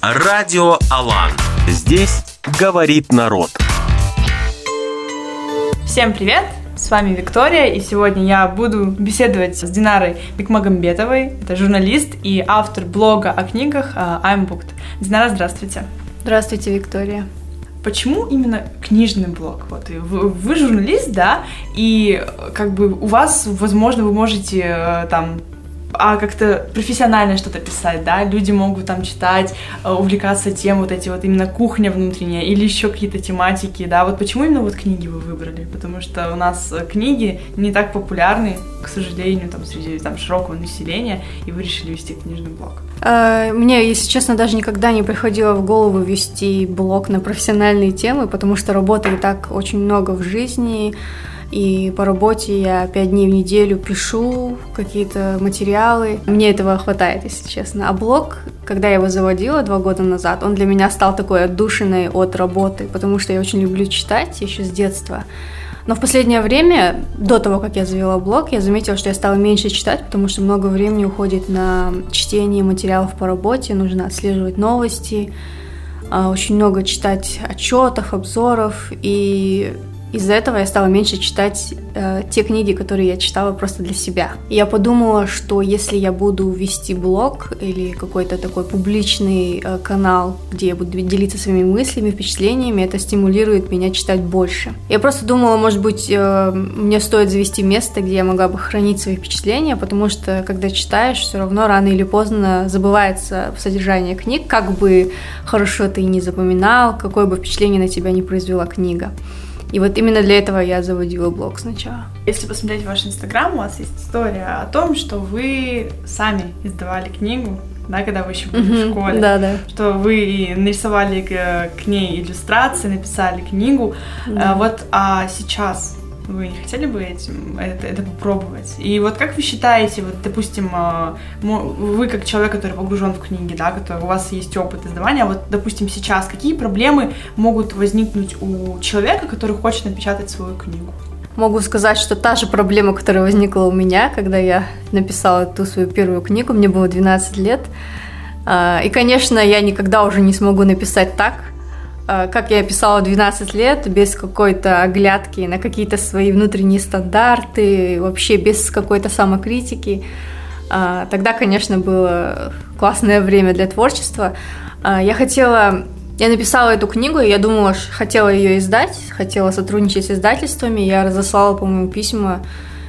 Радио Алан. Здесь говорит народ. Всем привет! С вами Виктория, и сегодня я буду беседовать с Динарой Бекмагомбетовой. Это журналист и автор блога о книгах I'm Booked. Динара, здравствуйте. Здравствуйте, Виктория. Почему именно книжный блог? Вот вы, вы журналист, да, и как бы у вас, возможно, вы можете э, там а как-то профессионально что-то писать, да, люди могут там читать, э, увлекаться тем, вот эти вот именно кухня внутренняя или еще какие-то тематики, да, вот почему именно вот книги вы выбрали? Потому что у нас э, книги не так популярны, к сожалению, там среди там широкого населения, и вы решили вести книжный блог. А, мне, если честно, даже никогда не приходило в голову вести блог на профессиональные темы, потому что работы и так очень много в жизни, и по работе я пять дней в неделю пишу какие-то материалы. Мне этого хватает, если честно. А блог, когда я его заводила два года назад, он для меня стал такой отдушиной от работы, потому что я очень люблю читать еще с детства. Но в последнее время, до того, как я завела блог, я заметила, что я стала меньше читать, потому что много времени уходит на чтение материалов по работе, нужно отслеживать новости, а, очень много читать отчетов, обзоров, и из-за этого я стала меньше читать э, те книги, которые я читала просто для себя. И я подумала, что если я буду вести блог или какой-то такой публичный э, канал, где я буду делиться своими мыслями, впечатлениями, это стимулирует меня читать больше. Я просто думала, может быть, э, мне стоит завести место, где я могла бы хранить свои впечатления, потому что когда читаешь, все равно рано или поздно забывается содержание книг, как бы хорошо ты и не запоминал, какое бы впечатление на тебя не произвела книга. И вот именно для этого я заводила блог сначала. Если посмотреть ваш инстаграм, у вас есть история о том, что вы сами издавали книгу, да, когда вы еще были mm-hmm, в школе. Да, да. Что вы нарисовали к, к ней иллюстрации, написали книгу. Да. А, вот, а сейчас вы не хотели бы этим, это, это попробовать? И вот как вы считаете, вот, допустим, а, вы как человек, который погружен в книги, да, который, у вас есть опыт издавания, вот, допустим, сейчас какие проблемы могут возникнуть у человека, который хочет напечатать свою книгу? Могу сказать, что та же проблема, которая возникла у меня, когда я написала ту свою первую книгу, мне было 12 лет. А, и, конечно, я никогда уже не смогу написать так, как я писала 12 лет, без какой-то оглядки на какие-то свои внутренние стандарты, вообще без какой-то самокритики. А, тогда, конечно, было классное время для творчества. А, я хотела я написала эту книгу, и я думала, хотела ее издать, хотела сотрудничать с издательствами. Я разослала, по-моему, письма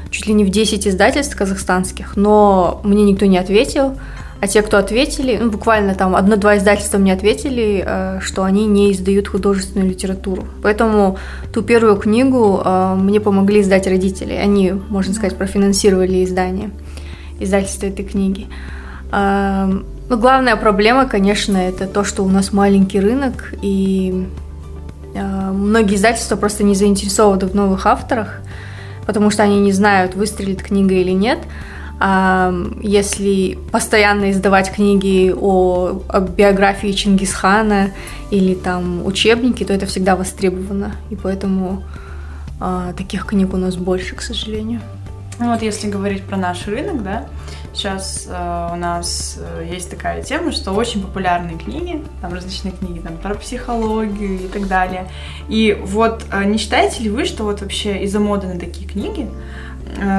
чуть ли не в 10 издательств казахстанских, но мне никто не ответил. А те, кто ответили, ну, буквально там одно-два издательства мне ответили, э, что они не издают художественную литературу. Поэтому ту первую книгу э, мне помогли издать родители. Они, можно сказать, профинансировали издание, издательство этой книги. Э, но главная проблема, конечно, это то, что у нас маленький рынок, и многие издательства просто не заинтересованы в новых авторах, потому что они не знают, выстрелит книга или нет – если постоянно издавать книги о, о биографии Чингисхана или там учебники, то это всегда востребовано. И поэтому а, таких книг у нас больше, к сожалению. Ну вот если говорить про наш рынок, да, сейчас э, у нас э, есть такая тема, что очень популярные книги, там различные книги там про психологию и так далее. И вот э, не считаете ли вы, что вот вообще из-за моды на такие книги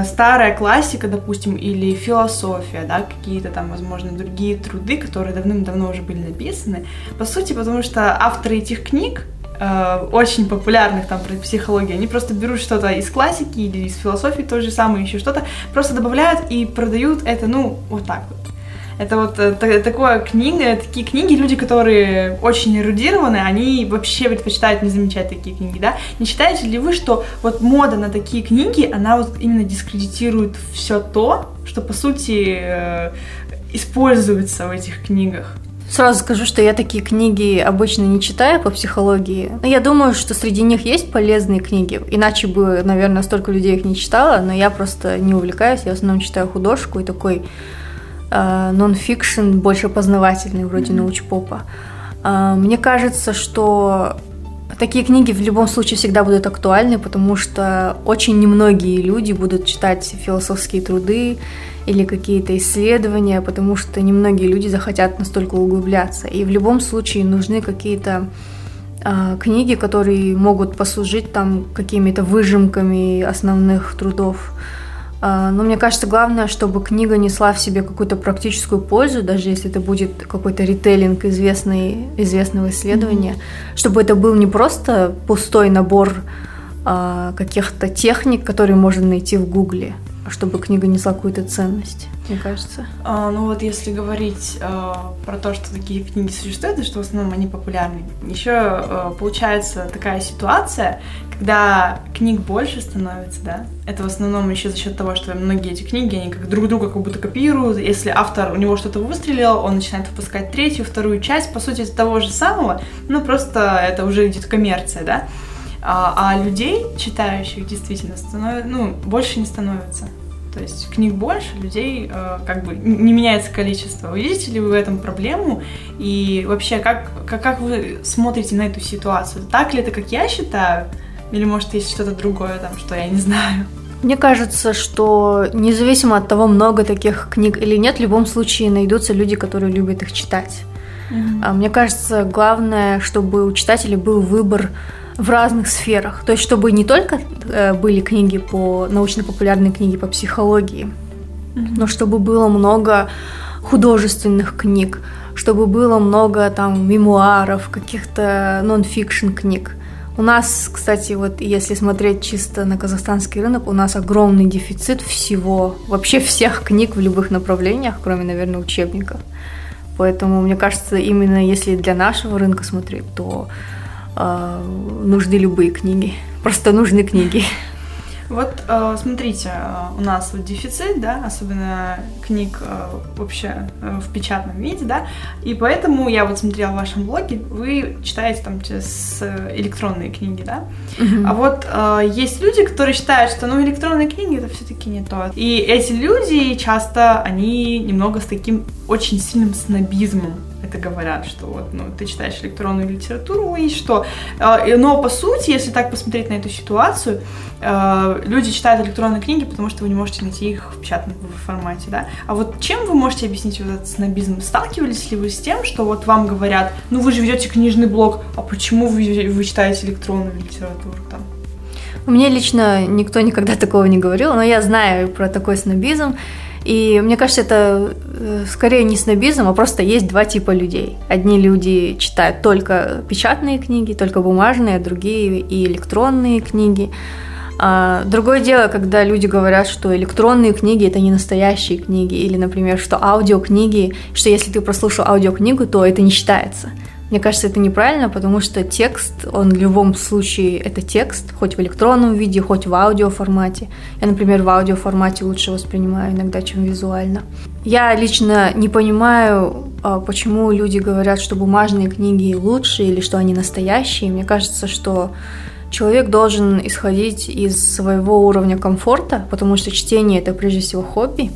старая классика, допустим, или философия, да, какие-то там, возможно, другие труды, которые давным-давно уже были написаны. По сути, потому что авторы этих книг, э, очень популярных там про психологию, они просто берут что-то из классики или из философии, то же самое, еще что-то, просто добавляют и продают это, ну, вот так вот. Это вот э, такое книга, такие книги, люди, которые очень эрудированы, они вообще предпочитают не замечать такие книги, да? Не считаете ли вы, что вот мода на такие книги, она вот именно дискредитирует все то, что по сути э, используется в этих книгах? Сразу скажу, что я такие книги обычно не читаю по психологии. Но я думаю, что среди них есть полезные книги. Иначе бы, наверное, столько людей их не читала, но я просто не увлекаюсь. Я в основном читаю художку и такой нон-фикшн больше познавательный, вроде mm-hmm. научпопа. Э, мне кажется, что такие книги в любом случае всегда будут актуальны, потому что очень немногие люди будут читать философские труды или какие-то исследования, потому что немногие люди захотят настолько углубляться. И в любом случае нужны какие-то э, книги, которые могут послужить там какими-то выжимками основных трудов. Э, но мне кажется, главное, чтобы книга несла в себе какую-то практическую пользу, даже если это будет какой-то ритейлинг известный, известного исследования, mm-hmm. чтобы это был не просто пустой набор э, каких-то техник, которые можно найти в Гугле, чтобы книга несла какую-то ценность, мне кажется. А, ну вот если говорить а, про то, что такие книги существуют, и что в основном они популярны, еще а, получается такая ситуация, когда книг больше становится, да, это в основном еще за счет того, что многие эти книги, они как друг друга как будто копируют, если автор, у него что-то выстрелил, он начинает выпускать третью, вторую часть, по сути, того же самого, ну просто это уже идет коммерция, да, а, а людей, читающих, действительно, становится, ну, больше не становится. То есть книг больше, людей э, как бы не меняется количество. Вы видите ли вы в этом проблему? И вообще, как, как, как вы смотрите на эту ситуацию? Так ли это, как я считаю? Или, может, есть что-то другое там, что я не знаю? Мне кажется, что независимо от того, много таких книг или нет, в любом случае найдутся люди, которые любят их читать. Mm-hmm. Мне кажется, главное, чтобы у читателей был выбор в разных сферах. То есть, чтобы не только э, были книги по научно-популярные книги по психологии, mm-hmm. но чтобы было много художественных книг, чтобы было много там мемуаров, каких-то нон-фикшн книг. У нас, кстати, вот если смотреть чисто на казахстанский рынок, у нас огромный дефицит всего, вообще всех книг в любых направлениях, кроме, наверное, учебников. Поэтому, мне кажется, именно если для нашего рынка смотреть, то нужны любые книги. Просто нужны книги. Вот э, смотрите, э, у нас вот дефицит, да, особенно книг вообще в печатном виде, да, и поэтому я вот смотрела в вашем блоге, вы читаете там через электронные книги, да, mm-hmm. а вот есть люди, которые считают, что, ну, электронные книги это все-таки не то, и эти люди часто, они немного с таким очень сильным снобизмом это говорят, что вот, ну, ты читаешь электронную литературу и что. Но по сути, если так посмотреть на эту ситуацию, Э, люди читают электронные книги, потому что вы не можете найти их в печатном формате, да. А вот чем вы можете объяснить вот этот снобизм? Сталкивались ли вы с тем, что вот вам говорят, ну вы же ведете книжный блог, а почему вы, вы читаете электронную литературу там? Мне лично никто никогда такого не говорил, но я знаю про такой снобизм. И мне кажется, это э, скорее не снобизм, а просто есть два типа людей. Одни люди читают только печатные книги, только бумажные, а другие и электронные книги. А, другое дело, когда люди говорят, что электронные книги это не настоящие книги, или, например, что аудиокниги, что если ты прослушал аудиокнигу, то это не считается. Мне кажется, это неправильно, потому что текст, он в любом случае это текст, хоть в электронном виде, хоть в аудиоформате. Я, например, в аудиоформате лучше воспринимаю иногда, чем визуально. Я лично не понимаю, а, почему люди говорят, что бумажные книги лучше или что они настоящие. Мне кажется, что Человек должен исходить из своего уровня комфорта, потому что чтение это прежде всего хобби.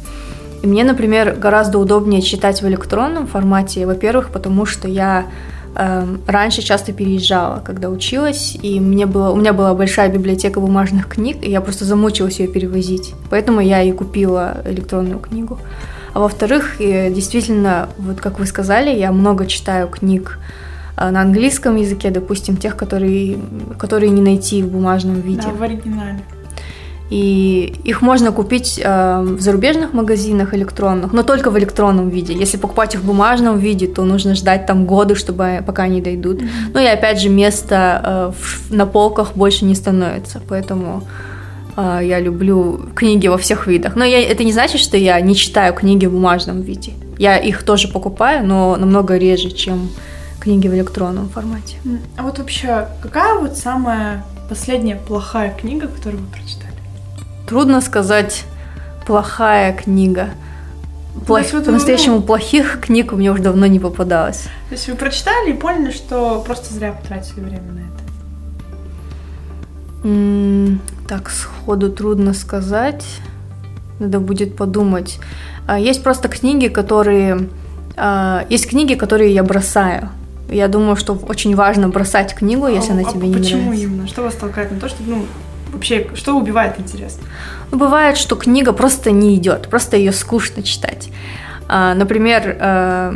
И мне, например, гораздо удобнее читать в электронном формате, во-первых, потому что я раньше часто переезжала, когда училась, и мне было, у меня была большая библиотека бумажных книг, и я просто замучилась ее перевозить. Поэтому я и купила электронную книгу. А во-вторых, действительно, вот как вы сказали, я много читаю книг Э, на английском языке, допустим, тех, которые, которые не найти в бумажном виде. Да, в оригинале. И их можно купить э, в зарубежных магазинах электронных, но только в электронном виде. Если покупать их в бумажном виде, то нужно ждать там годы, чтобы пока они дойдут. Mm-hmm. Ну и опять же, места э, в, на полках больше не становится, поэтому э, я люблю книги во всех видах. Но я, это не значит, что я не читаю книги в бумажном виде. Я их тоже покупаю, но намного реже, чем книги в электронном формате. А вот вообще, какая вот самая последняя плохая книга, которую вы прочитали? Трудно сказать плохая книга. Плох... Вот По-настоящему ну... плохих книг у меня уже давно не попадалось. То есть вы прочитали и поняли, что просто зря потратили время на это? М-м, так, сходу трудно сказать. Надо будет подумать. А, есть просто книги, которые... А, есть книги, которые я бросаю. Я думаю, что очень важно бросать книгу, если а, она тебе а не почему нравится. Почему именно? Что вас толкает на то, чтобы, ну, вообще, что убивает интерес? Ну, бывает, что книга просто не идет, просто ее скучно читать. А, например,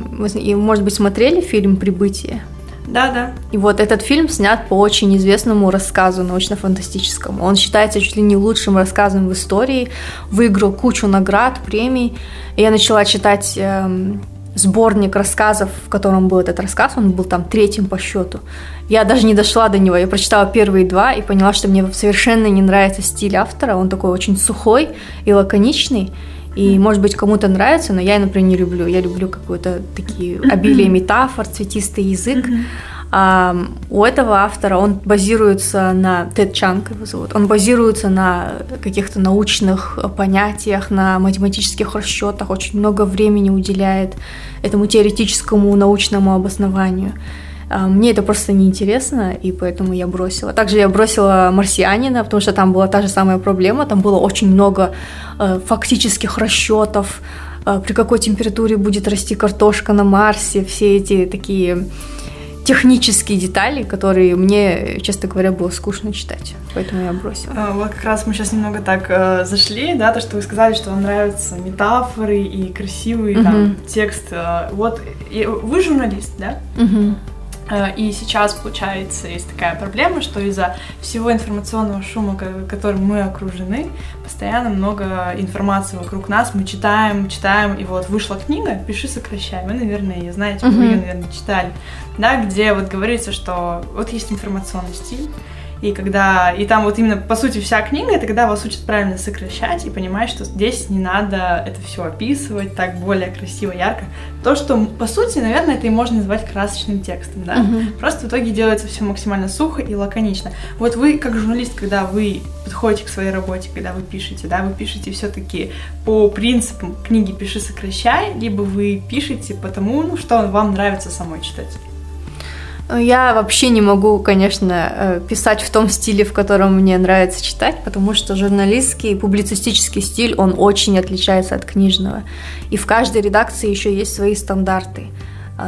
вы, может быть, смотрели фильм «Прибытие»? Да, да. И вот этот фильм снят по очень известному рассказу научно-фантастическому. Он считается чуть ли не лучшим рассказом в истории, выиграл кучу наград, премий. И я начала читать эм, сборник рассказов, в котором был этот рассказ, он был там третьим по счету. Я даже не дошла до него, я прочитала первые два и поняла, что мне совершенно не нравится стиль автора, он такой очень сухой и лаконичный. И, может быть, кому-то нравится, но я, например, не люблю. Я люблю какое-то такие обилие метафор, цветистый язык. А у этого автора он базируется на Тед Чанг его зовут. Он базируется на каких-то научных понятиях, на математических расчетах, очень много времени уделяет этому теоретическому научному обоснованию. А, мне это просто неинтересно, и поэтому я бросила. Также я бросила «Марсианина», потому что там была та же самая проблема, там было очень много э, фактических расчетов, э, при какой температуре будет расти картошка на Марсе, все эти такие технические детали, которые мне, честно говоря, было скучно читать, поэтому я бросила. А, вот как раз мы сейчас немного так э, зашли, да, то, что вы сказали, что вам нравятся метафоры и красивый uh-huh. там текст. Э, вот и вы журналист, да? Uh-huh. Э, и сейчас, получается, есть такая проблема, что из-за всего информационного шума, которым мы окружены, постоянно много информации вокруг нас, мы читаем, читаем, и вот вышла книга «Пиши, сокращай». Вы, наверное, ее знаете, вы ее, наверное, читали, да, где вот говорится, что вот есть информационный стиль, и когда, и там вот именно, по сути, вся книга, это когда вас учат правильно сокращать и понимать, что здесь не надо это все описывать так более красиво, ярко. То, что, по сути, наверное, это и можно назвать красочным текстом, да. Uh-huh. Просто в итоге делается все максимально сухо и лаконично. Вот вы, как журналист, когда вы подходите к своей работе, когда вы пишете, да, вы пишете все-таки по принципам книги «Пиши, сокращай», либо вы пишете потому, ну, что вам нравится самой читать. Я вообще не могу, конечно, э, писать в том стиле, в котором мне нравится читать, потому что журналистский, публицистический стиль, он очень отличается от книжного. И в каждой редакции еще есть свои стандарты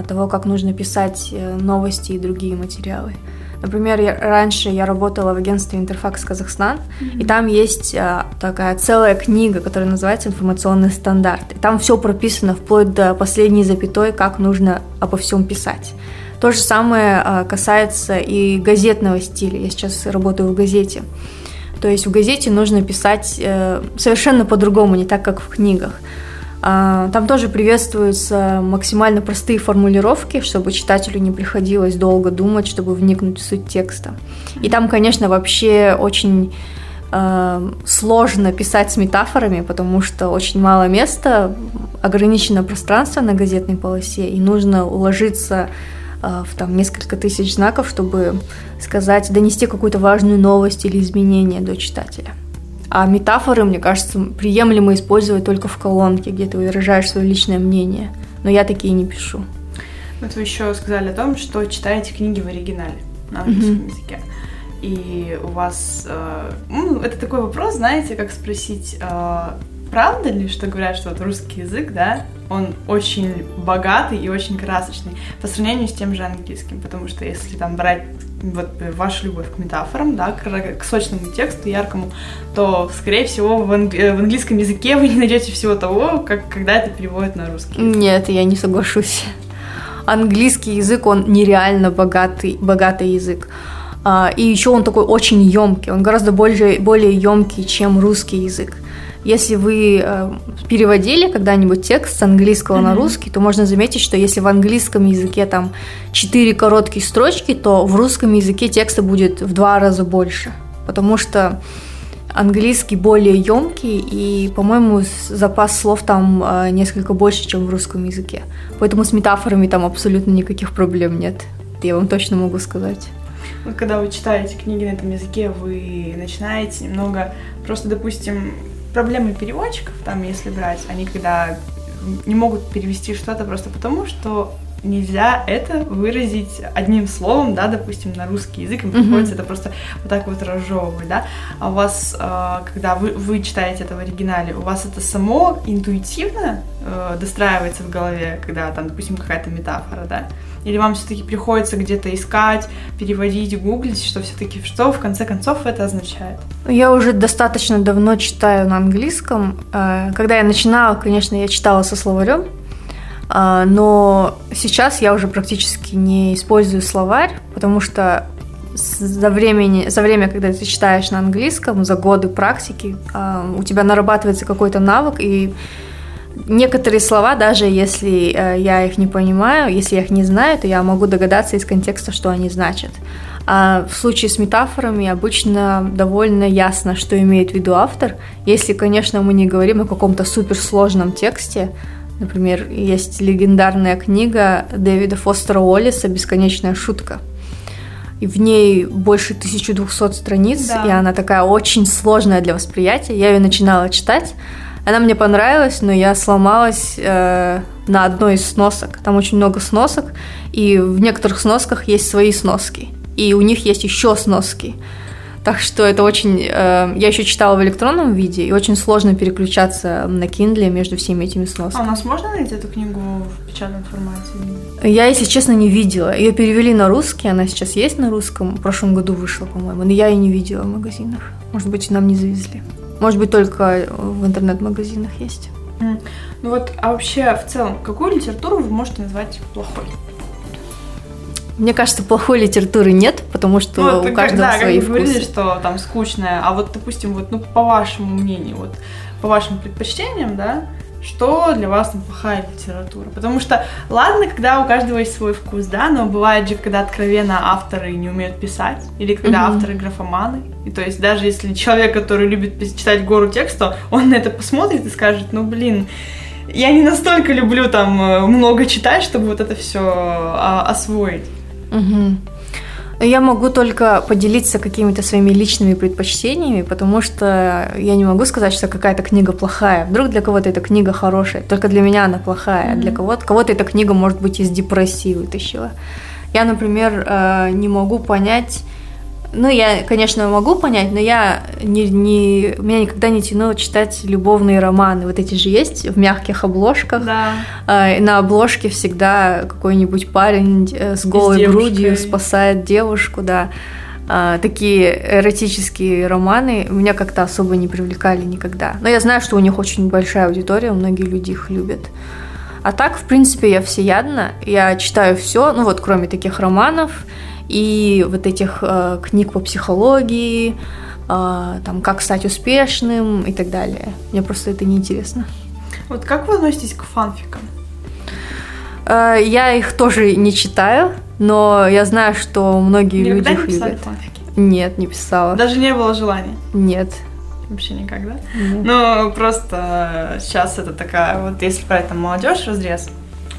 того, как нужно писать э, новости и другие материалы. Например, я, раньше я работала в агентстве Интерфакс Казахстан, mm-hmm. и там есть а, такая целая книга, которая называется «Информационный стандарт». И там все прописано вплоть до последней запятой, как нужно обо всем писать. То же самое а, касается и газетного стиля. Я сейчас работаю в газете. То есть в газете нужно писать э, совершенно по-другому, не так, как в книгах. А, там тоже приветствуются максимально простые формулировки, чтобы читателю не приходилось долго думать, чтобы вникнуть в суть текста. И там, конечно, вообще очень э, сложно писать с метафорами, потому что очень мало места, ограничено пространство на газетной полосе, и нужно уложиться Э, в там несколько тысяч знаков, чтобы сказать, донести какую-то важную новость или изменение до читателя. А метафоры, мне кажется, приемлемо использовать только в колонке, где ты выражаешь свое личное мнение. Но я такие не пишу. Вот вы еще сказали о том, что читаете книги в оригинале на английском mm-hmm. языке. И у вас, э, ну, это такой вопрос, знаете, как спросить, э, правда ли, что говорят, что вот русский язык, да, он очень богатый и очень красочный по сравнению с тем же английским, потому что если там брать вот вашу любовь к метафорам, да, к, к сочному тексту, яркому, то, скорее всего, в, анг... в английском языке вы не найдете всего того, как когда это переводят на русский. Нет, я не соглашусь. Английский язык, он нереально богатый, богатый язык. А, и еще он такой очень емкий, он гораздо более, более емкий, чем русский язык. Если вы э, переводили когда-нибудь текст с английского mm-hmm. на русский, то можно заметить, что если в английском языке там четыре короткие строчки, то в русском языке текста будет в два раза больше, потому что английский более емкий и, по-моему, запас слов там э, несколько больше, чем в русском языке. Поэтому с метафорами там абсолютно никаких проблем нет. Это я вам точно могу сказать. Вот когда вы читаете книги на этом языке, вы начинаете немного просто, допустим, проблемы переводчиков, там, если брать, они когда не могут перевести что-то просто потому, что нельзя это выразить одним словом, да, допустим, на русский язык, им приходится это просто вот так вот разжевывать, да. А у вас, э, когда вы, вы читаете это в оригинале, у вас это само интуитивно э, достраивается в голове, когда там, допустим, какая-то метафора, да? Или вам все-таки приходится где-то искать, переводить, гуглить, что все-таки что в конце концов это означает? Я уже достаточно давно читаю на английском. Э, когда я начинала, конечно, я читала со словарем, но сейчас я уже практически не использую словарь, потому что за, времени, за время, когда ты читаешь на английском, за годы практики, э, у тебя нарабатывается какой-то навык, и некоторые слова, даже если э, я их не понимаю, если я их не знаю, то я могу догадаться из контекста, что они значат. А в случае с метафорами обычно довольно ясно, что имеет в виду автор. Если, конечно, мы не говорим о каком-то суперсложном тексте, Например, есть легендарная книга Дэвида Фостера Уоллиса «Бесконечная шутка». И в ней больше 1200 страниц, да. и она такая очень сложная для восприятия. Я ее начинала читать, она мне понравилась, но я сломалась э, на одной из сносок. Там очень много сносок, и в некоторых сносках есть свои сноски. И у них есть еще сноски. Так что это очень... Э, я еще читала в электронном виде, и очень сложно переключаться на Kindle между всеми этими сносками. А у нас можно найти эту книгу в печатном формате? Я, если честно, не видела. Ее перевели на русский, она сейчас есть на русском. В прошлом году вышла, по-моему, но я ее не видела в магазинах. Может быть, нам не завезли. Может быть, только в интернет-магазинах есть. Ну вот, а вообще в целом, какую литературу вы можете назвать плохой? Мне кажется, плохой литературы нет, потому что ну, у каждого да, свои как вкусы. говорили, что там скучная, а вот, допустим, вот, ну, по вашему мнению, вот, по вашим предпочтениям, да, что для вас там плохая литература. Потому что, ладно, когда у каждого есть свой вкус, да, но бывает же, когда откровенно авторы не умеют писать, или когда mm-hmm. авторы графоманы. И то есть даже если человек, который любит читать гору текста, он на это посмотрит и скажет, ну блин, я не настолько люблю там э, много читать, чтобы вот это все а, освоить. Mm-hmm. Я могу только поделиться какими-то своими личными предпочтениями, потому что я не могу сказать, что какая-то книга плохая. Вдруг для кого-то эта книга хорошая, только для меня она плохая, mm-hmm. для кого-то кого-то эта книга может быть из депрессии вытащила. Я, например, э, не могу понять ну, я, конечно, могу понять, но я не, не, меня никогда не тянуло читать любовные романы. Вот эти же есть в мягких обложках. Да. Э, на обложке всегда какой-нибудь парень э, с голой с грудью спасает девушку, да. Э, такие эротические романы меня как-то особо не привлекали никогда. Но я знаю, что у них очень большая аудитория, многие люди их любят. А так, в принципе, я всеядна. Я читаю все, ну вот, кроме таких романов и вот этих э, книг по психологии, э, там, как стать успешным и так далее. Мне просто это неинтересно. Вот как вы относитесь к фанфикам? Э, я их тоже не читаю, но я знаю, что многие Никогда люди их не писали любят. фанфики? Нет, не писала. Даже не было желания? Нет. Вообще никогда? Нет. Ну, просто сейчас это такая, вот если про это молодежь разрез,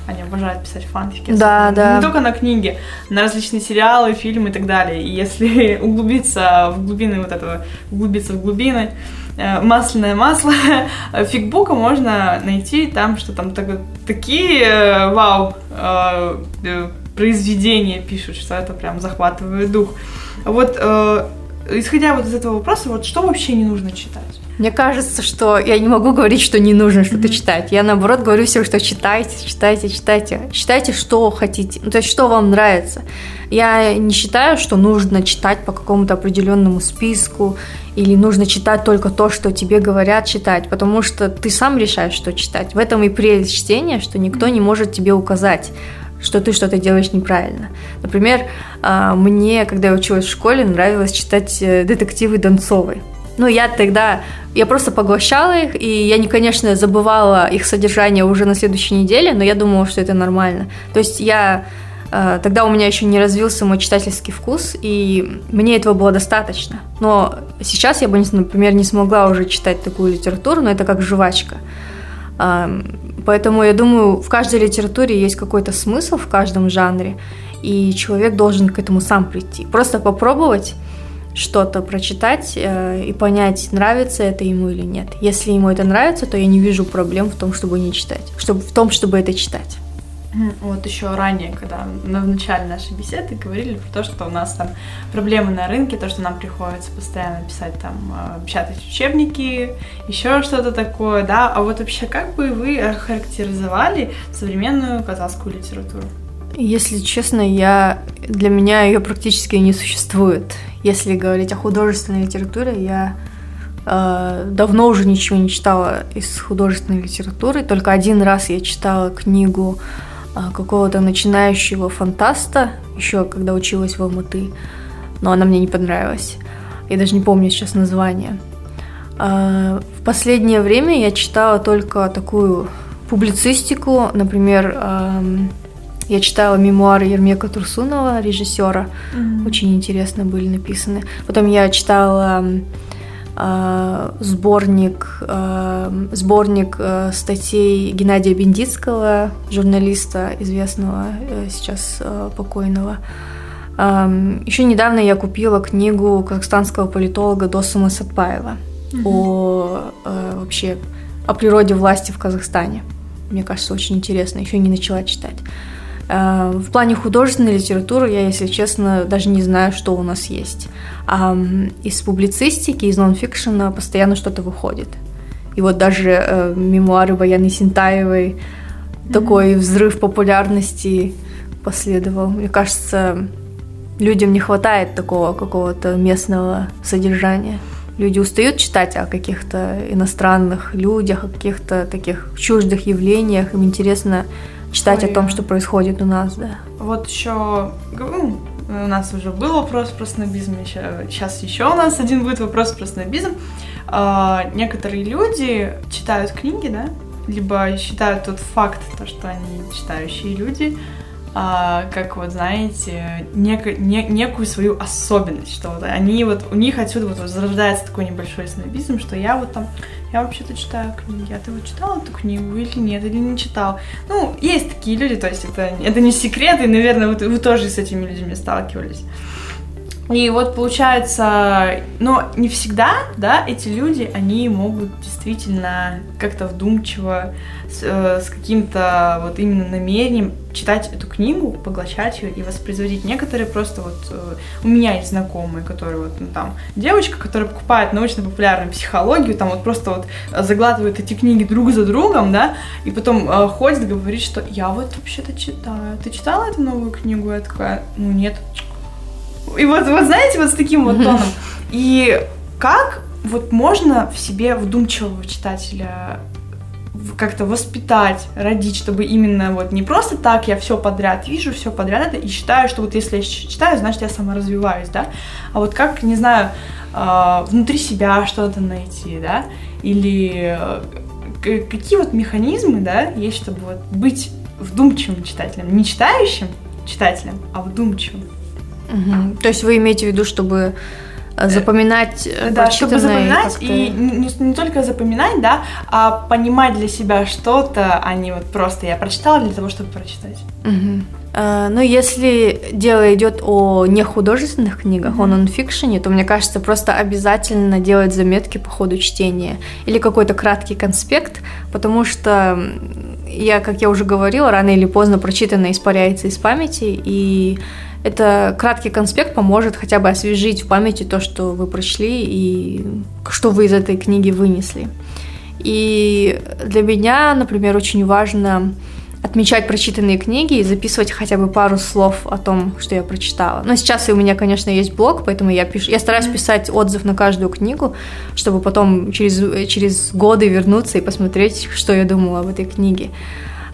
они обожают писать фанфики. Да, особенно. да. Не только на книги, на различные сериалы, фильмы и так далее. И если углубиться в глубины вот этого, углубиться в глубины, э, масляное масло, фигбука можно найти там, что там так, такие, э, вау, э, произведения пишут, что это прям захватывает дух. Вот, исходя вот из этого вопроса, вот что вообще не нужно читать? Мне кажется, что я не могу говорить, что не нужно что-то mm-hmm. читать. Я наоборот говорю всем, что читайте, читайте, читайте. Читайте, что хотите. Ну, то есть, что вам нравится. Я не считаю, что нужно читать по какому-то определенному списку или нужно читать только то, что тебе говорят читать, потому что ты сам решаешь, что читать. В этом и прелесть чтения, что никто не может тебе указать что ты что-то делаешь неправильно. Например, а, мне, когда я училась в школе, нравилось читать э, детективы Донцовой. Ну, я тогда, я просто поглощала их, и я, не, конечно, забывала их содержание уже на следующей неделе, но я думала, что это нормально. То есть я э, Тогда у меня еще не развился мой читательский вкус, и мне этого было достаточно. Но сейчас я бы, например, не смогла уже читать такую литературу, но это как жвачка. Поэтому я думаю, в каждой литературе есть какой-то смысл в каждом жанре, и человек должен к этому сам прийти. Просто попробовать что-то прочитать э, и понять, нравится это ему или нет. Если ему это нравится, то я не вижу проблем в том, чтобы не читать, чтобы, в том, чтобы это читать. Вот еще ранее, когда в начале нашей беседы говорили про то, что у нас там проблемы на рынке, то, что нам приходится постоянно писать там, э, печатать учебники, еще что-то такое, да. А вот вообще, как бы вы характеризовали современную казахскую литературу? Если честно, я для меня ее практически не существует. Если говорить о художественной литературе, я э, давно уже ничего не читала из художественной литературы. Только один раз я читала книгу а, какого-то начинающего фантаста, еще когда училась в Алматы, но она мне не понравилась. Я даже не помню сейчас название. А, в последнее время я читала только такую публицистику, например, я читала мемуары Ермека Турсунова, режиссера, mm-hmm. очень интересно были написаны. Потом я читала Э, сборник, э, сборник э, статей Геннадия Бендицкого, журналиста известного сейчас покойного. Эм, Еще недавно я купила книгу казахстанского политолога Досума Сатпаева угу. о вообще о природе власти в Казахстане. Мне кажется, очень интересно. Еще не начала читать. Э, в плане художественной литературы я, если честно, даже не знаю, что у нас есть. А из публицистики, из нонфикшена постоянно что-то выходит. И вот даже э, мемуары Баяны Синтаевой, mm-hmm. такой взрыв популярности последовал. Мне кажется, людям не хватает такого какого-то местного содержания. Люди устают читать о каких-то иностранных людях, о каких-то таких чуждых явлениях. Им интересно читать Ой, о том, что происходит у нас, да. Вот еще ну, у нас уже был вопрос про снобизм, сейчас еще у нас один будет вопрос про снобизм. А, некоторые люди читают книги, да, либо считают тот факт, то, что они читающие люди, а, как вот знаете, неко, не, некую свою особенность, что вот они вот, у них отсюда вот возрождается такой небольшой снобизм, что я вот там, я вообще-то читаю книги, а ты вот читал эту книгу или нет, или не читал? Ну, есть такие люди, то есть это, это не секрет, и, наверное, вы, вы тоже с этими людьми сталкивались. И вот получается, но не всегда, да, эти люди, они могут действительно как-то вдумчиво, с, э, с каким-то вот именно намерением читать эту книгу, поглощать ее и воспроизводить. Некоторые просто вот, э, у меня есть знакомые, которые вот, ну там, девочка, которая покупает научно-популярную психологию, там вот просто вот заглатывает эти книги друг за другом, да, и потом э, ходит, говорит, что я вот вообще-то читаю. Ты читала эту новую книгу? Я такая, ну нет, и вот, вот знаете, вот с таким вот тоном. И как вот можно в себе вдумчивого читателя как-то воспитать, родить, чтобы именно вот не просто так я все подряд вижу, все подряд это и считаю, что вот если я читаю, значит я сама развиваюсь, да, а вот как, не знаю, а, внутри себя что-то найти, да, или э, какие вот механизмы, да, есть, чтобы вот быть вдумчивым читателем, не читающим читателем, а вдумчивым. Угу. То есть вы имеете в виду, чтобы э, запоминать э, да, чтобы запоминать и не, не только запоминать, да, а понимать для себя что-то, а не вот просто я прочитала для того, чтобы прочитать. Угу. А, ну, если дело идет о нехудожественных книгах, mm-hmm. о нонфикшене, то мне кажется, просто обязательно делать заметки по ходу чтения или какой-то краткий конспект, потому что я, как я уже говорила, рано или поздно прочитанное испаряется из памяти, и это краткий конспект поможет хотя бы освежить в памяти то, что вы прочли и что вы из этой книги вынесли. И для меня, например, очень важно отмечать прочитанные книги и записывать хотя бы пару слов о том, что я прочитала. Но сейчас у меня, конечно, есть блог, поэтому я пишу, я стараюсь писать отзыв на каждую книгу, чтобы потом через, через годы вернуться и посмотреть, что я думала об этой книге.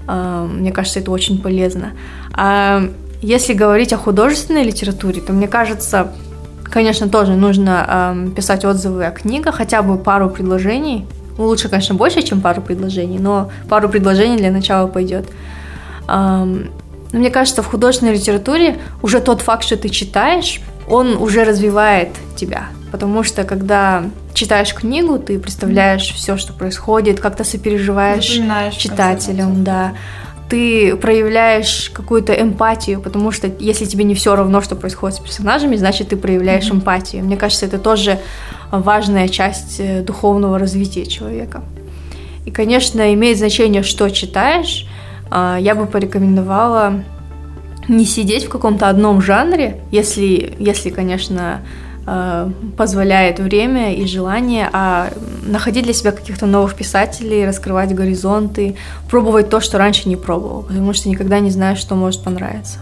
А, мне кажется, это очень полезно. А если говорить о художественной литературе, то мне кажется, конечно, тоже нужно э, писать отзывы о книгах, хотя бы пару предложений. Ну, лучше, конечно, больше, чем пару предложений, но пару предложений для начала пойдет. Эм, но мне кажется, в художественной литературе уже тот факт, что ты читаешь, он уже развивает тебя. Потому что когда читаешь книгу, ты представляешь все, что происходит, как-то сопереживаешь читателям, да ты проявляешь какую-то эмпатию, потому что если тебе не все равно, что происходит с персонажами, значит, ты проявляешь mm-hmm. эмпатию. Мне кажется, это тоже важная часть э, духовного развития человека. И, конечно, имеет значение, что читаешь, а, я бы порекомендовала не сидеть в каком-то одном жанре, если, если конечно, позволяет время и желание, а находить для себя каких-то новых писателей, раскрывать горизонты, пробовать то, что раньше не пробовал, потому что никогда не знаешь, что может понравиться.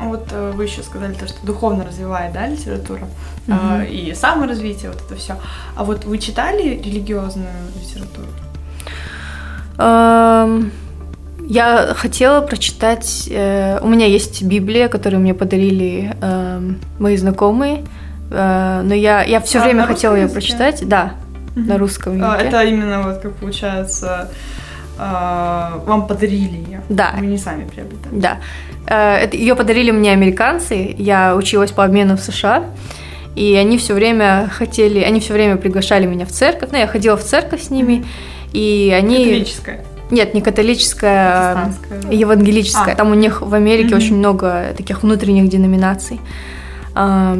А вот э, вы еще сказали то, что духовно развивает, да, литература угу. и саморазвитие, вот это все. А вот вы читали религиозную литературу? Я хотела прочитать. Э, у меня есть Библия, которую мне подарили э, мои знакомые, э, но я я все а, время хотела ее прочитать. Да, угу. на русском а, языке. А, это именно вот как получается. Uh, вам подарили ее. Да. Вы не сами приобретали. Да. Uh, ее подарили мне американцы. Я училась по обмену в США. И они все время хотели, они все время приглашали меня в церковь. Ну, я ходила в церковь с ними. И они... Католическая. Нет, не католическая, а евангелическая. А. Там у них в Америке mm-hmm. очень много таких внутренних деноминаций.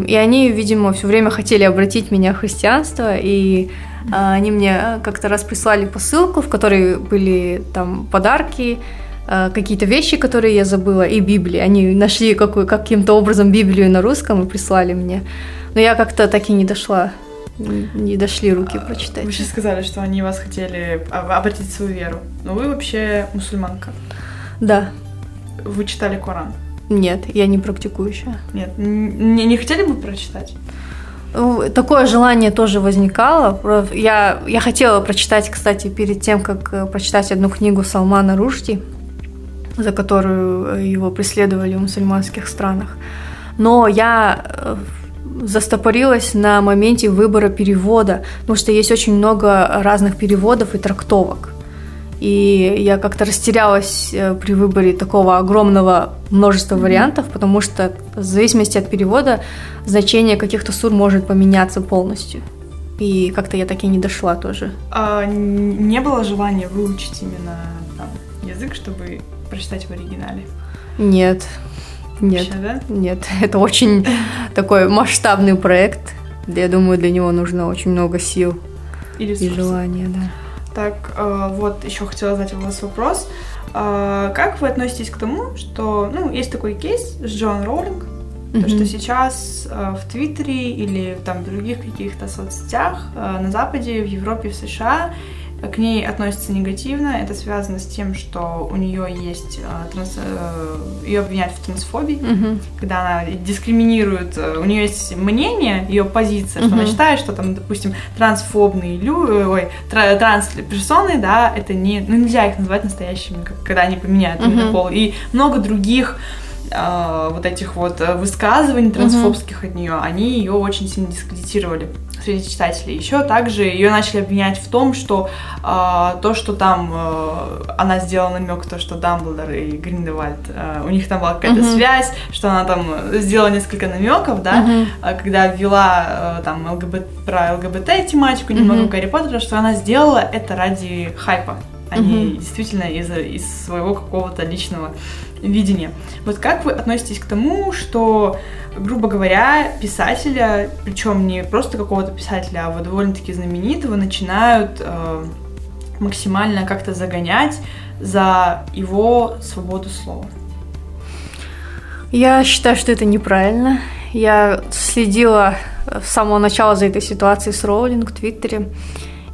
И они, видимо, все время хотели обратить меня в христианство, и а, они мне как-то раз прислали посылку, в которой были там подарки, а, какие-то вещи, которые я забыла, и Библии. Они нашли каким-то образом Библию на русском и прислали мне. Но я как-то так и не дошла не дошли руки прочитать. Вы сейчас сказали, что они вас хотели обратить свою веру. Но вы вообще мусульманка. Да. Вы читали Коран? Нет, я не практикующая. Нет, не, не хотели бы прочитать? Ну, такое желание тоже возникало. Я, я хотела прочитать, кстати, перед тем, как э, прочитать одну книгу Салмана Рушди, за которую э, его преследовали в мусульманских странах. Но я э, застопорилась на моменте выбора перевода, потому что есть очень много разных переводов и трактовок. И я как-то растерялась э, при выборе такого огромного множества вариантов, потому что в зависимости от перевода значение каких-то сур может поменяться полностью. И как-то я так и не дошла тоже. А не было желания выучить именно там, язык, чтобы прочитать в оригинале? Нет. Нет, Вообще, да? нет, это очень такой масштабный проект. Я думаю, для него нужно очень много сил и, и желания, да. Так, э, вот еще хотела задать у вас вопрос. Э, как вы относитесь к тому, что, ну, есть такой кейс с Джон Роулинг, mm-hmm. то, что сейчас э, в Твиттере или там в других каких-то соцсетях на Западе, в Европе, в США к ней относятся негативно. Это связано с тем, что у нее есть э, транс... Э, ее обвиняют в трансфобии, угу. когда она дискриминирует. Э, у нее есть мнение, ее позиция, что угу. она считает, что там, допустим, трансфобные люди, ой, трансперсоны, да, это не, ну нельзя их называть настоящими, когда они поменяют угу. пол. И много других вот этих вот высказываний трансфобских угу. от нее, они ее очень сильно дискредитировали среди читателей. Еще также ее начали обвинять в том, что э, то, что там э, она сделала намек, то, что Дамблдор и Гриндевальд, э, у них там была какая-то uh-huh. связь, что она там сделала несколько намеков, да, uh-huh. когда ввела э, там ЛГБТ, про ЛГБТ тематику немного uh-huh. Гарри Поттера, что она сделала это ради хайпа, а uh-huh. не действительно из, из своего какого-то личного видения. Вот как вы относитесь к тому, что грубо говоря, писателя, причем не просто какого-то писателя, а вот довольно-таки знаменитого, начинают э, максимально как-то загонять за его свободу слова. Я считаю, что это неправильно. Я следила с самого начала за этой ситуацией с Роулинг в Твиттере.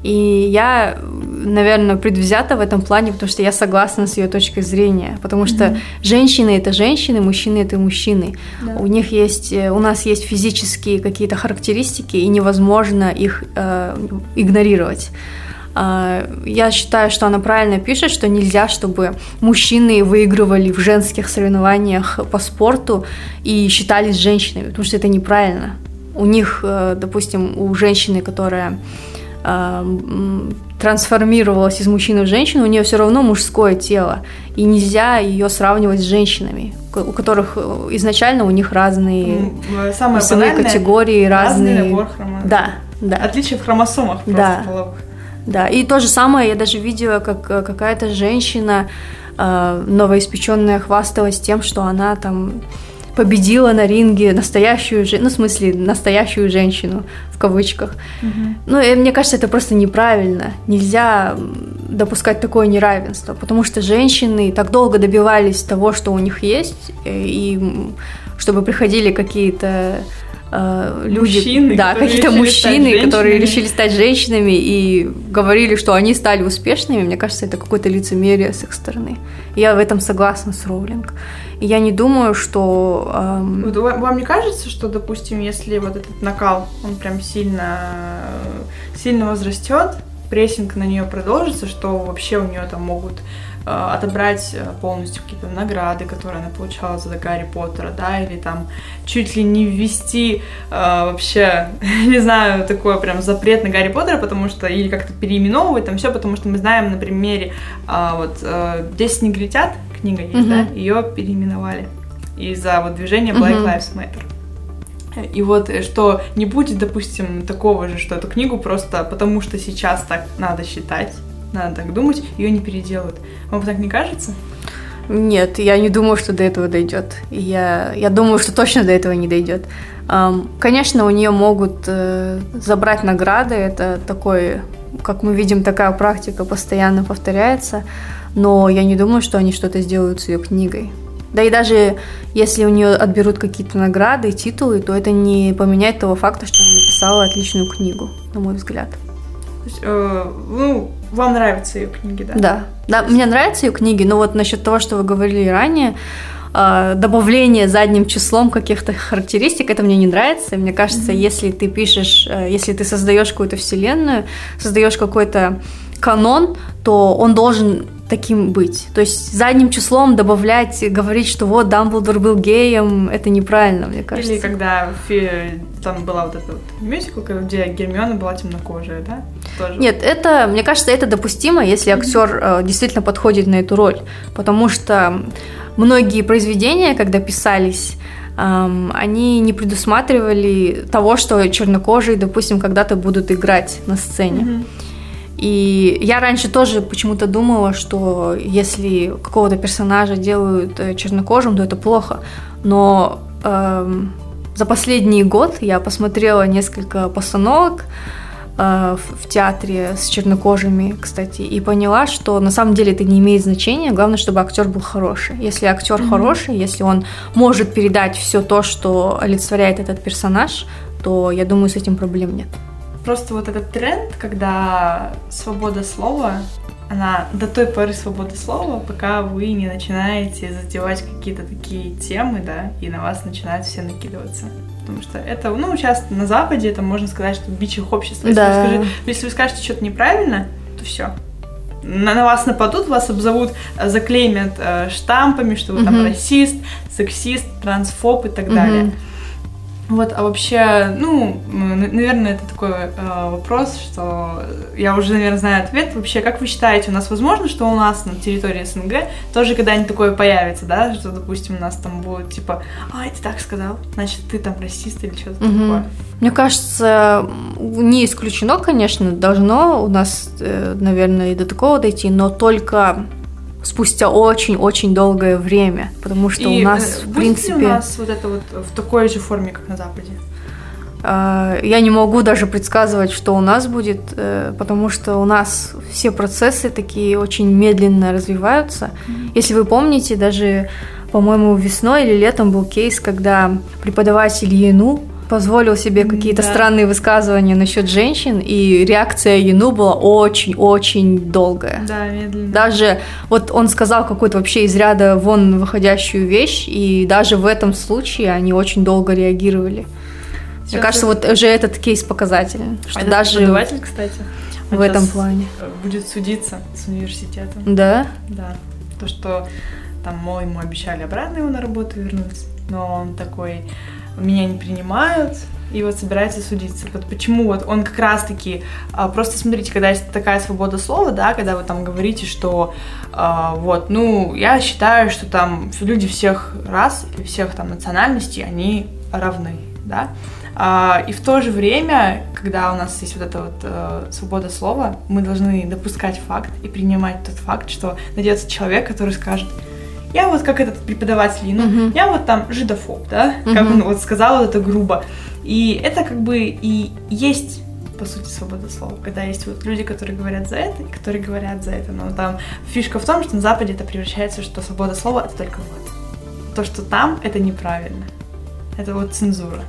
И я, наверное, предвзята в этом плане, потому что я согласна с ее точкой зрения. Потому что mm-hmm. женщины это женщины, мужчины это мужчины. Да. У них есть, э, у нас есть физические какие-то характеристики, и невозможно их э, игнорировать. А, я считаю, что она правильно пишет, что нельзя, чтобы мужчины выигрывали в женских соревнованиях по спорту и считались женщинами, потому что это неправильно. У них, э, допустим, у женщины, которая трансформировалась из мужчины в женщину, у нее все равно мужское тело, и нельзя ее сравнивать с женщинами, у которых э, изначально у них разные Самое весовые категории, разные. разные да, да. Отличие в хромосомах просто да. половых. Да, и то же самое я даже видела, как э, какая-то женщина э, новоиспеченная хвасталась тем, что она там победила на ринге настоящую, ну, в смысле, настоящую женщину, в кавычках. Мгм. Ну, и мне кажется, это просто неправильно. Нельзя допускать такое неравенство, потому что женщины так долго добивались того, что у них есть, э, и чтобы приходили какие-то э, люди, Мужчины, да, какие-то мужчины, которые решили стать женщинами и говорили, что они стали успешными, мне кажется, это какое-то лицемерие с их стороны. Я в этом согласна с Роулинг. Я не думаю, что эм, Вот Вам не кажется, что, допустим, если вот этот накал, он прям сильно, сильно возрастет, прессинг на нее продолжится, что вообще у нее там могут отобрать э, полностью какие-то награды, которые она получала за Гарри Поттера, да, или там чуть ли не ввести э, вообще, не знаю, такой прям запрет на Гарри Поттера, потому что, или как-то переименовывать там все, потому что мы знаем на примере а, вот э, «Десять негритят», книга есть, Мгм. да, ее переименовали из-за вот движения Black Мгм. Lives Matter. И вот э, что не будет, допустим, такого же, что эту книгу просто потому, что сейчас так надо считать, надо так думать, ее не переделают. Вам так не кажется? Нет, я не думаю, что до этого дойдет. Я, я думаю, что точно до этого не дойдет. Конечно, у нее могут э, забрать награды. Это такой, как мы видим, такая практика постоянно повторяется. Но я не думаю, что они что-то сделают с ее книгой. Да и даже если у нее отберут какие-то награды титулы, то это не поменяет того факта, что она написала отличную книгу, на мой взгляд. Есть, э, ну, вам нравятся ее книги, да? Да, да, мне нравятся ее книги, но вот насчет того, что вы говорили ранее, э, добавление задним числом каких-то характеристик, это мне не нравится. Мне кажется, если ты пишешь, э, если ты создаешь какую-то вселенную, создаешь какой-то канон, то он должен таким быть. То есть задним числом добавлять, говорить, что вот Дамблдор был геем, это неправильно, мне кажется. Или когда фи- там была вот эта вот мюзикл, где Гермиона была темнокожая, да? Тоже. Нет, это, мне кажется, это допустимо, если актер э, действительно подходит на эту роль. Потому что многие произведения, когда писались, эм, они не предусматривали того, что чернокожие, допустим, когда-то будут играть на сцене. Мгм. И я раньше тоже почему-то думала, что если какого-то персонажа делают э, чернокожим, то это плохо. Но эм, за последний год я посмотрела несколько постановок э, в, в театре с чернокожими, кстати, и поняла, что на самом деле это не имеет значения. Главное, чтобы актер был хороший. Если актер Мгм. хороший, если он может передать все то, что олицетворяет этот персонаж, то я думаю, с этим проблем нет. Просто вот этот тренд, когда свобода слова, она до той поры свобода слова, пока вы не начинаете задевать какие-то такие темы, да, и на вас начинают все накидываться. Потому что это, ну, сейчас на Западе это можно сказать, что бич их общества. Если, Да. вы, скажете- если вы скажете что-то неправильно, то все. На, на вас нападут, вас обзовут, э, заклеймят э, штампами, что вы там Мгм. расист, сексист, трансфоб и так Мгм. далее. Вот, а вообще, ну, наверное, это такой э, вопрос, что я уже, наверное, знаю ответ. Вообще, как вы считаете, у нас возможно, что у нас на территории СНГ тоже когда-нибудь такое появится, да, что, допустим, у нас там будет типа, а, ты так сказал, значит, ты там расист или что-то Мгм. такое. Мне кажется, не исключено, конечно, должно у нас, э, наверное, и до такого дойти, но только спустя очень-очень долгое время, потому что И у нас, э, в принципе, у нас вот это вот в такой же форме, как на Западе? э, я не могу даже предсказывать, что у нас будет, э, потому что у нас все процессы такие очень медленно развиваются. Если вы помните, даже, по-моему, весной или летом был кейс, когда преподаватель ЕНУ позволил себе какие-то Да. странные высказывания насчет женщин, и реакция ЕНУ была очень-очень долгая. Да, медленно. Даже вот он сказал какую-то вообще из ряда вон выходящую вещь, и даже в этом случае они очень долго реагировали. Мне Сейчас кажется, вы- вот уже этот кейс показателен, что А даже преподаватель, кстати, в этом плане. будет судиться с университетом. Да, Да, то, что там, мол, ему обещали обратно его на работу вернуть, но он такой, меня не принимают, и вот собирается судиться. Вот почему вот он как раз-таки, а, просто смотрите, когда есть такая свобода слова, да, когда вы там говорите, что а, вот, ну, я считаю, что там люди всех рас и всех там национальностей, они равны, да, А, и в то же время, когда у нас есть вот эта вот э, свобода слова, мы должны допускать факт и принимать тот факт, что найдется человек, который скажет, я вот как этот преподаватель, ну, Мгм. я вот там жидофоб, да, как Мгм. он вот сказал вот это грубо. И это как бы и есть по сути, свобода слова, когда есть вот люди, которые говорят за это, и которые говорят за это. Но там фишка в том, что на Западе это превращается, что свобода слова — это только вот. То, что там, это неправильно. Это вот цензура.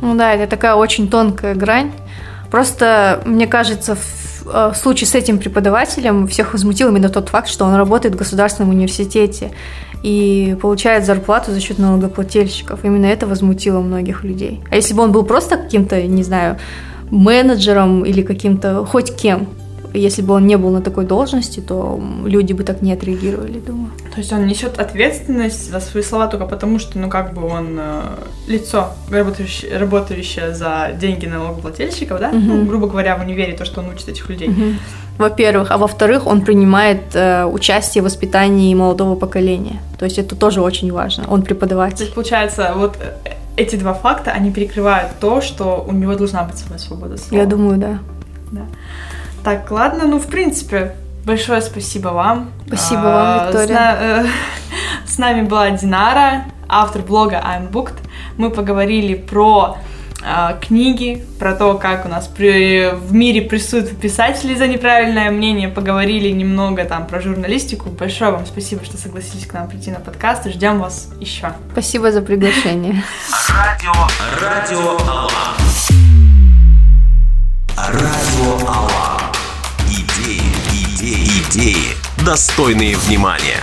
Ну да, это такая очень тонкая грань. Просто, мне кажется, в, в случае с этим преподавателем всех возмутил именно тот факт, что он работает в государственном университете и получает зарплату за счет налогоплательщиков. Именно это возмутило многих людей. А если бы он был просто каким-то, не знаю, менеджером или каким-то хоть кем, если бы он не был на такой должности, то люди бы так не отреагировали, думаю. То есть он несет ответственность за свои слова только потому, что, ну, как бы он э, лицо, работающее, работающее за деньги налогоплательщиков, да? Мгм. Ну, грубо говоря, в универе то, что он учит этих людей. Мгм. Во-первых, а во-вторых, он принимает э, участие в воспитании молодого поколения. То есть это тоже очень важно. Он То преподаватель. есть, получается, вот э, эти два факта, они перекрывают то, что у него должна быть своя свобода слова. Я думаю, да. Так, ладно, ну, в принципе, большое спасибо вам. Спасибо вам, А, Виктория. С, на- э, с нами была Динара, автор блога I'm Booked. Мы поговорили про а, книги, про то, как у нас при- в мире прессуют писателей за неправильное мнение, поговорили немного там про журналистику. Большое вам спасибо, что согласились к нам прийти на подкаст, и ждем вас еще. Спасибо за приглашение. Радио, радио Алан. Радио Алан. Идеи, достойные внимания.